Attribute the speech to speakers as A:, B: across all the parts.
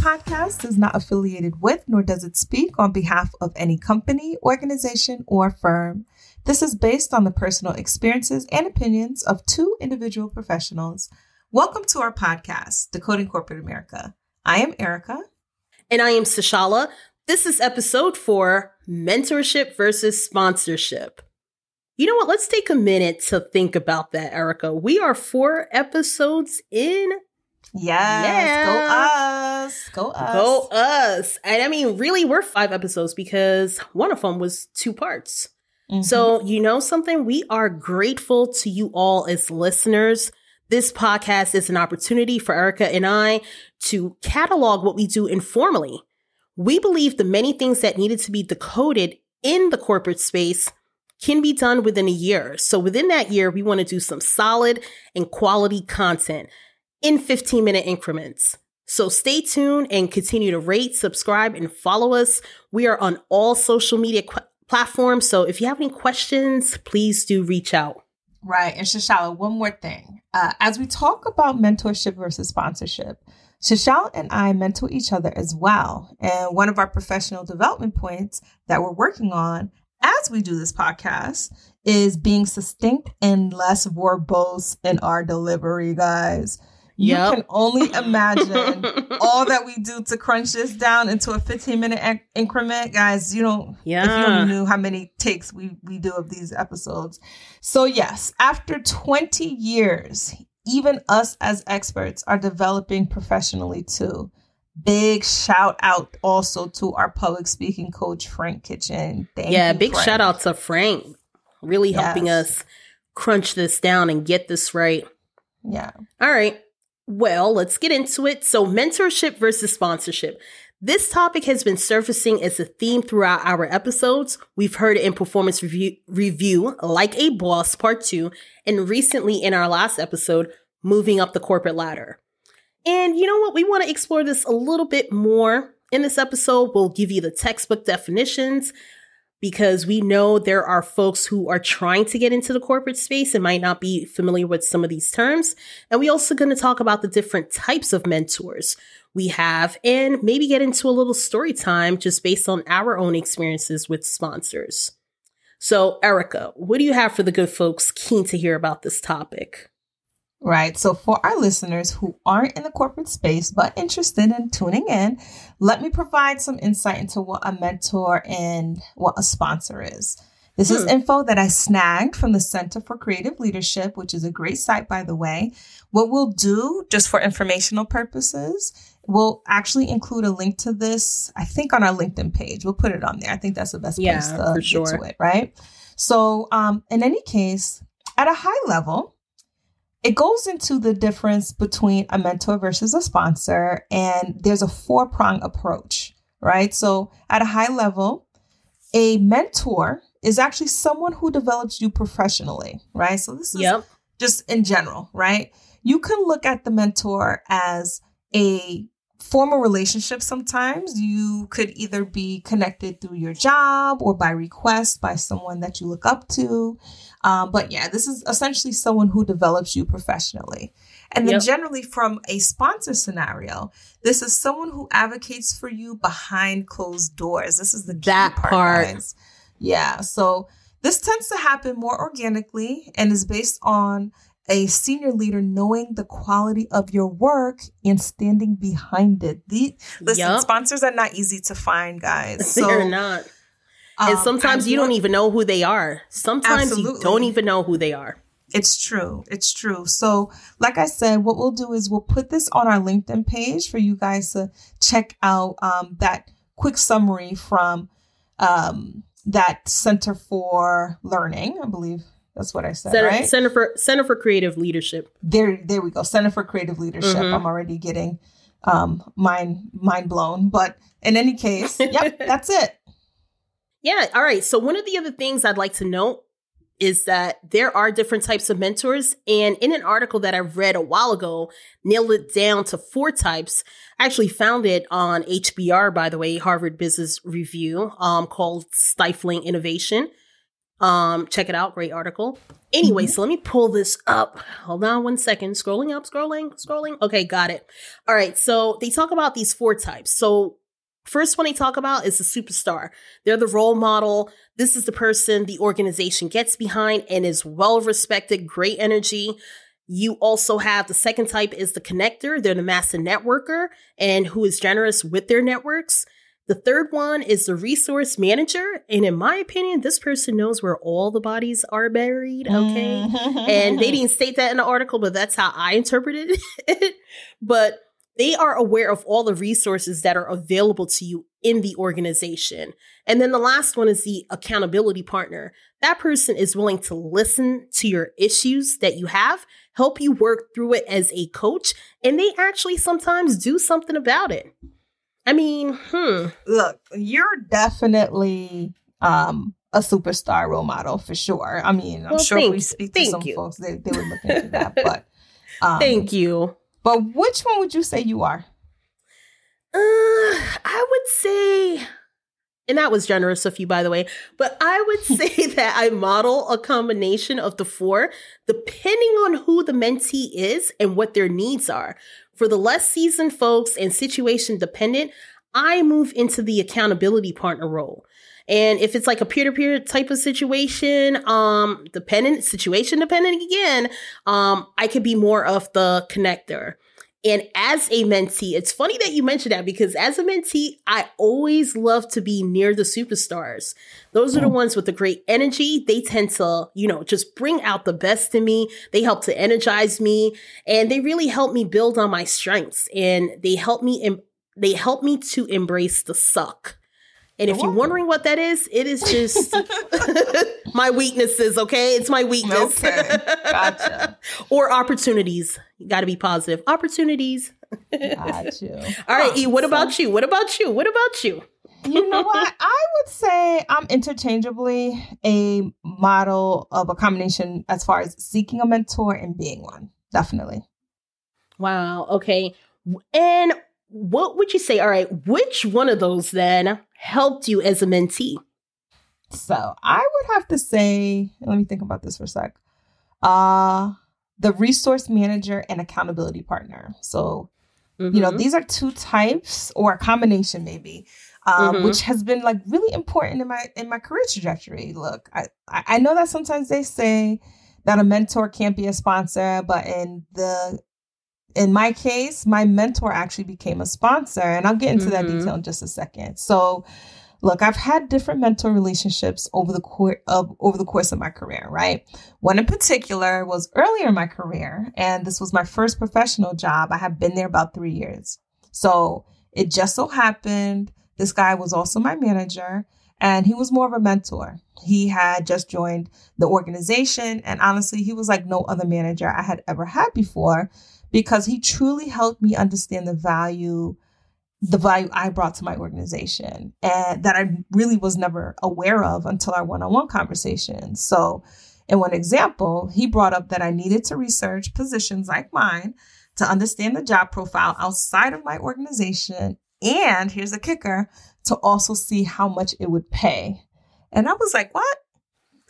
A: podcast is not affiliated with, nor does it speak on behalf of any company, organization, or firm. This is based on the personal experiences and opinions of two individual professionals. Welcome to our podcast, Decoding Corporate America. I am Erica.
B: And I am Sashala. This is episode four Mentorship versus Sponsorship. You know what? Let's take a minute to think about that, Erica. We are four episodes in.
A: Yes, yeah. go us. Go us.
B: Go us. And I mean, really, we're five episodes because one of them was two parts. Mm-hmm. So, you know something? We are grateful to you all as listeners. This podcast is an opportunity for Erica and I to catalog what we do informally. We believe the many things that needed to be decoded in the corporate space can be done within a year. So within that year, we want to do some solid and quality content in 15 minute increments. So stay tuned and continue to rate, subscribe, and follow us. We are on all social media qu- platform. So if you have any questions, please do reach out.
A: Right. And Shashala, one more thing. Uh, as we talk about mentorship versus sponsorship, Shashala and I mentor each other as well. And one of our professional development points that we're working on as we do this podcast is being succinct and less verbose in our delivery, guys. You yep. can only imagine all that we do to crunch this down into a 15 minute inc- increment, guys. You don't, yeah. if you only knew how many takes we, we do of these episodes. So, yes, after 20 years, even us as experts are developing professionally too. Big shout out also to our public speaking coach, Frank Kitchen.
B: Thank yeah, you, big Frank. shout out to Frank, really yes. helping us crunch this down and get this right.
A: Yeah.
B: All right. Well, let's get into it. So, mentorship versus sponsorship. This topic has been surfacing as a theme throughout our episodes. We've heard it in performance review, review, like a boss part two, and recently in our last episode, moving up the corporate ladder. And you know what? We want to explore this a little bit more in this episode. We'll give you the textbook definitions because we know there are folks who are trying to get into the corporate space and might not be familiar with some of these terms. And we also going to talk about the different types of mentors we have and maybe get into a little story time just based on our own experiences with sponsors. So, Erica, what do you have for the good folks keen to hear about this topic?
A: Right. So, for our listeners who aren't in the corporate space but interested in tuning in, let me provide some insight into what a mentor and what a sponsor is. This hmm. is info that I snagged from the Center for Creative Leadership, which is a great site, by the way. What we'll do, just for informational purposes, we'll actually include a link to this, I think, on our LinkedIn page. We'll put it on there. I think that's the best yeah, place to for sure. get to it, right? So, um, in any case, at a high level, it goes into the difference between a mentor versus a sponsor, and there's a four prong approach, right? So, at a high level, a mentor is actually someone who develops you professionally, right? So, this is yep. just in general, right? You can look at the mentor as a formal relationship sometimes. You could either be connected through your job or by request by someone that you look up to. Um, but yeah, this is essentially someone who develops you professionally. And then yep. generally from a sponsor scenario, this is someone who advocates for you behind closed doors. This is the that part. part. Guys. Yeah. So this tends to happen more organically and is based on a senior leader knowing the quality of your work and standing behind it. The listen, yep. sponsors are not easy to find, guys.
B: So, They're not. And um, sometimes you don't even know who they are. Sometimes absolutely. you don't even know who they are.
A: It's true. It's true. So, like I said, what we'll do is we'll put this on our LinkedIn page for you guys to check out um, that quick summary from um, that Center for Learning, I believe that's what I said,
B: Center,
A: right?
B: Center for Center for Creative Leadership.
A: There, there we go. Center for Creative Leadership. Mm-hmm. I'm already getting um, mind mind blown, but in any case, yep, that's it.
B: Yeah. All right. So one of the other things I'd like to note is that there are different types of mentors. And in an article that I read a while ago, nailed it down to four types. I actually found it on HBR, by the way, Harvard Business Review, um, called Stifling Innovation. Um, check it out. Great article. Anyway,
A: Mm-hmm.
B: so let me pull this up. Hold on one second. Scrolling up, scrolling, scrolling. Okay, got it. All right. So they talk about these four types. So first one they talk about is the superstar. They're the role model. This is the person the organization gets behind and is well respected, great energy. You also have the second type is the connector. They're the master networker and who is generous with their networks. The third one is the resource manager. And in my opinion, this person knows where all the bodies are buried. Okay.
A: Mhm.
B: And they didn't state that in the article, but that's how I interpreted it. but they are aware of all the resources that are available to you in the organization. And then the last one is the accountability partner. That person is willing to listen to your issues that you have, help you work through it as a coach, and they actually sometimes do something about it. I mean, hmm.
A: Look, you're definitely um a superstar role model for sure. I mean, I'm
B: Well,
A: sure if we speak to some
B: you.
A: folks, they, they would look into that. But um,
B: Thank you.
A: But which one would you say you are?
B: Uh, I would say, and that was generous of you, by the way, but I would say that I model a combination of the four, depending on who the mentee is and what their needs are. For the less seasoned folks and situation dependent, I move into the accountability partner role. And if it's like a peer-to-peer type of situation, um, dependent, situation dependent again, um, I could be more of the connector. And as a mentee, it's funny that you mentioned that because as a mentee, I always love to be near the superstars. Those are the ones with the great energy. They tend to, you know, just bring out the best in me. They help to energize me and they really help me build on my strengths and they help me, em- they help me to embrace the suck. And if you're wondering what that is, it is just my weaknesses, okay? It's my weakness.
A: Okay, gotcha.
B: or opportunities. You got to be positive. Opportunities.
A: Got you.
B: All right, E, what about you? What about you? What about you?
A: you know what? I would say I'm interchangeably a model of a combination as far as seeking a mentor and being one. Definitely.
B: Wow. Okay. And what would you say? All right, which one of those then helped you as a mentee?
A: So I would have to say, let me think about this for a sec. Uh the resource manager and accountability partner. So you know
B: Mhm.
A: these are two types or a combination maybe um,
B: Mhm.
A: which has been like really important in my in my career trajectory look I I know that sometimes they say that a mentor can't be a sponsor but in the in my case my mentor actually became a sponsor and i'll get into that
B: Mhm.
A: detail in just a second so look i've had different mentor relationships over the course of over the course of my career right one in particular was earlier in my career, and this was my first professional job. I had been there about three years. So it just so happened this guy was also my manager, and he was more of a mentor. He had just joined the organization, and honestly, he was like no other manager I had ever had before because he truly helped me understand the value the value I brought to my organization and that I really was never aware of until our one-on-one conversation. So in one example, he brought up that I needed to research positions like mine to understand the job profile outside of my organization. And here's the kicker to also see how much it would pay. And I was like, what?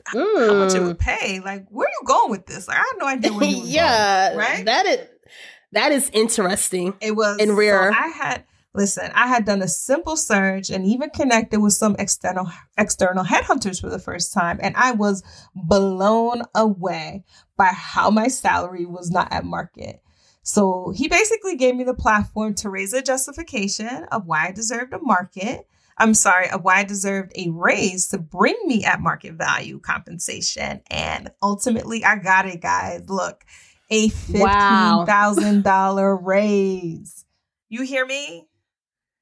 A: How much it
B: Mm.
A: would pay? Like, where are you going with this? Like, I had no idea where you
B: yeah,
A: going, right?
B: That is that is interesting.
A: It was
B: And rare.
A: So I had listen. I had done a simple search and even connected with some external external headhunters for the first time, and I was blown away by how my salary was not at market. So he basically gave me the platform to raise a justification of why I deserved a market. I'm sorry, of why I deserved a raise to bring me at market value compensation. And ultimately, I got it, guys. Look, a $15,000 raise. You hear me?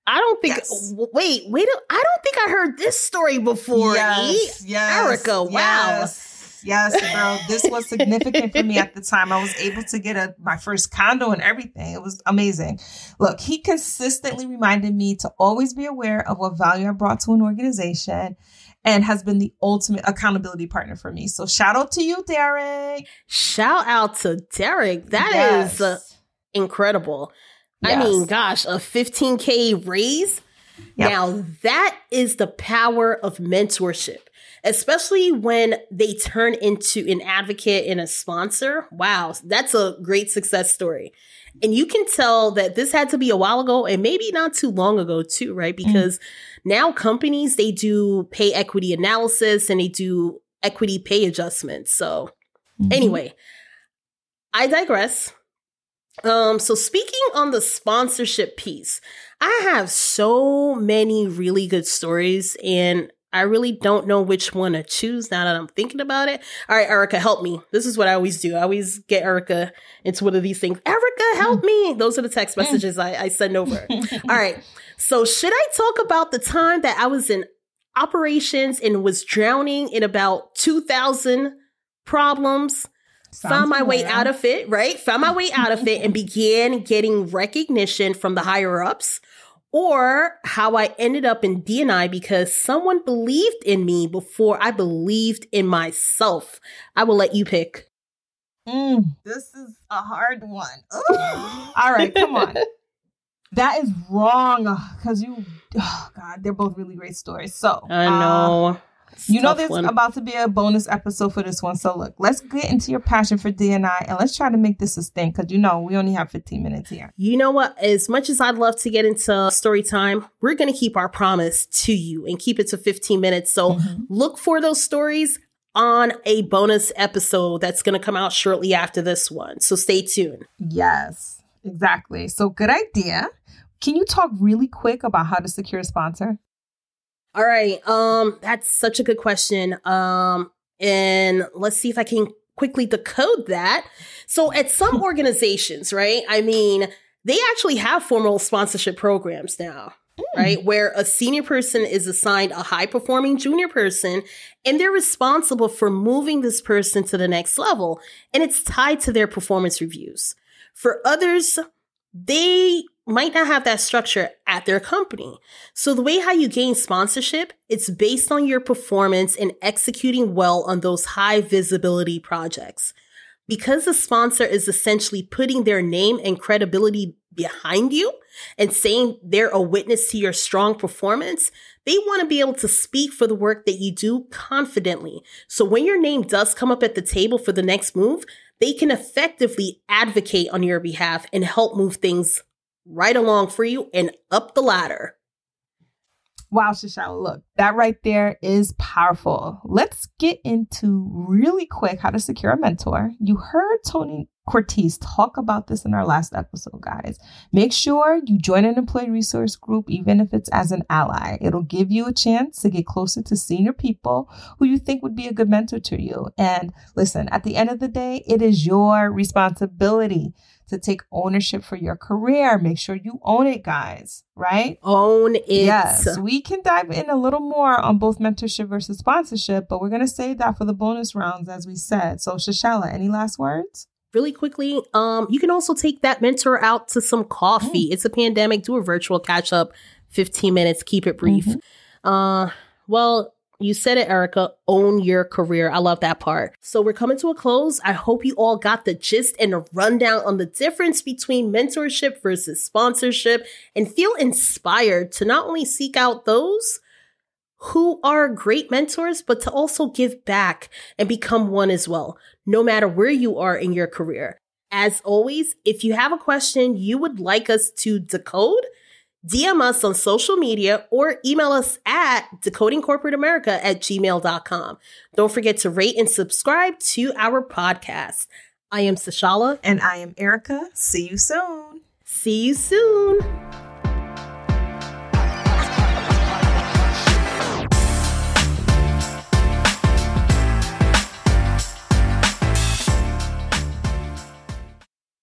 B: I don't think.
A: Yes.
B: Wait, wait. I don't think I heard this story before. E.
A: yes, yes,
B: Erica, wow.
A: Yes, yes, girl. This was significant for me at the time. I was able to get a my first condo and everything. It was amazing. Look, he consistently reminded me to always be aware of what value I brought to an organization and has been the ultimate accountability partner for me. So shout out to you, Derek.
B: Shout out to Derek. That is uh, incredible. I mean, gosh, a 15K raise.
A: Yep.
B: Now, that is the power of mentorship, especially when they turn into an advocate and a sponsor. Wow, that's a great success story. And you can tell that this had to be a while ago and maybe not too long ago, too, right? Mm. Because mm. now companies, they do pay equity analysis and they do equity pay adjustments. So, mm-hmm. anyway, I digress. Um, so speaking on the sponsorship piece, I have so many really good stories and I really don't know which one to choose now that I'm thinking about it. All right, Erica, help me. This is what I always do. I always get Erica into one of these things. Erica, help me. Those are the text messages I, I send over. All right. So, should I talk about the time that I was in operations and was drowning in about 2,000 problems? Sounds found my way out of it, right? Found my way out of it and began getting recognition from the higher ups or how I ended up in D&I because someone believed in me before I believed in myself. I will let you pick.
A: Mm, this is a hard one. All right, come on. That is wrong because you, oh God, they're both really great stories. So
B: I know. Uh,
A: you know there's one. about to be a bonus episode for this one. So look, let's get into your passion for D&I and let's try to make this a thing because you know we only have 15 minutes here.
B: You know what? As much as I'd love to get into story time, we're gonna keep our promise to you and keep it to 15 minutes. So mm-hmm. look for those stories on a bonus episode that's gonna come out shortly after this one. So stay tuned.
A: Yes, exactly. So good idea. Can you talk really quick about how to secure a sponsor?
B: All right. Um, that's such a good question. Um, and let's see if I can quickly decode that. So at some organizations, right? I mean, they actually have formal sponsorship programs now. Mm. Right, where a senior person is assigned a high performing junior person and they're responsible for moving this person to the next level. And it's tied to their performance reviews. For others, they might not have that structure at their company. So the way how you gain sponsorship, it's based on your performance and executing well on those high visibility projects. Because the sponsor is essentially putting their name and credibility behind you and saying they're a witness to your strong performance, they want to be able to speak for the work that you do confidently. So when your name does come up at the table for the next move, they can effectively advocate on your behalf and help move things right along for you and up the ladder.
A: Wow, Shashala, look, that right there is powerful. Let's get into really quick how to secure a mentor. You heard Tony Cortez talk about this in our last episode, guys. Make sure you join an employee resource group, even if it's as an ally. It'll give you a chance to get closer to senior people who you think would be a good mentor to you. And listen, at the end of the day, it is your responsibility to take ownership for your career. Make sure you own it, guys, right?
B: Own it.
A: Yes. We can dive in a little more on both mentorship versus sponsorship, but we're going to save that for the bonus rounds, as we said. So, Shashala, any last words?
B: Really quickly, um, you can also take that mentor out to some coffee. Mm. It's a pandemic. Do a virtual catch up, 15 minutes, keep it brief. Mm-hmm. Uh, well, you said it, Erica. Own your career. I love that part. So we're coming to a close. I hope you all got the gist and a rundown on the difference between mentorship versus sponsorship and feel inspired to not only seek out those who are great mentors, but to also give back and become one as well, no matter where you are in your career. As always, if you have a question you would like us to decode, DM us on social media or email us at decodingcorporateamerica at gmail.com. Don't forget to rate and subscribe to our podcast. I am Sashala.
A: And I am Erica. See you soon.
B: See you soon.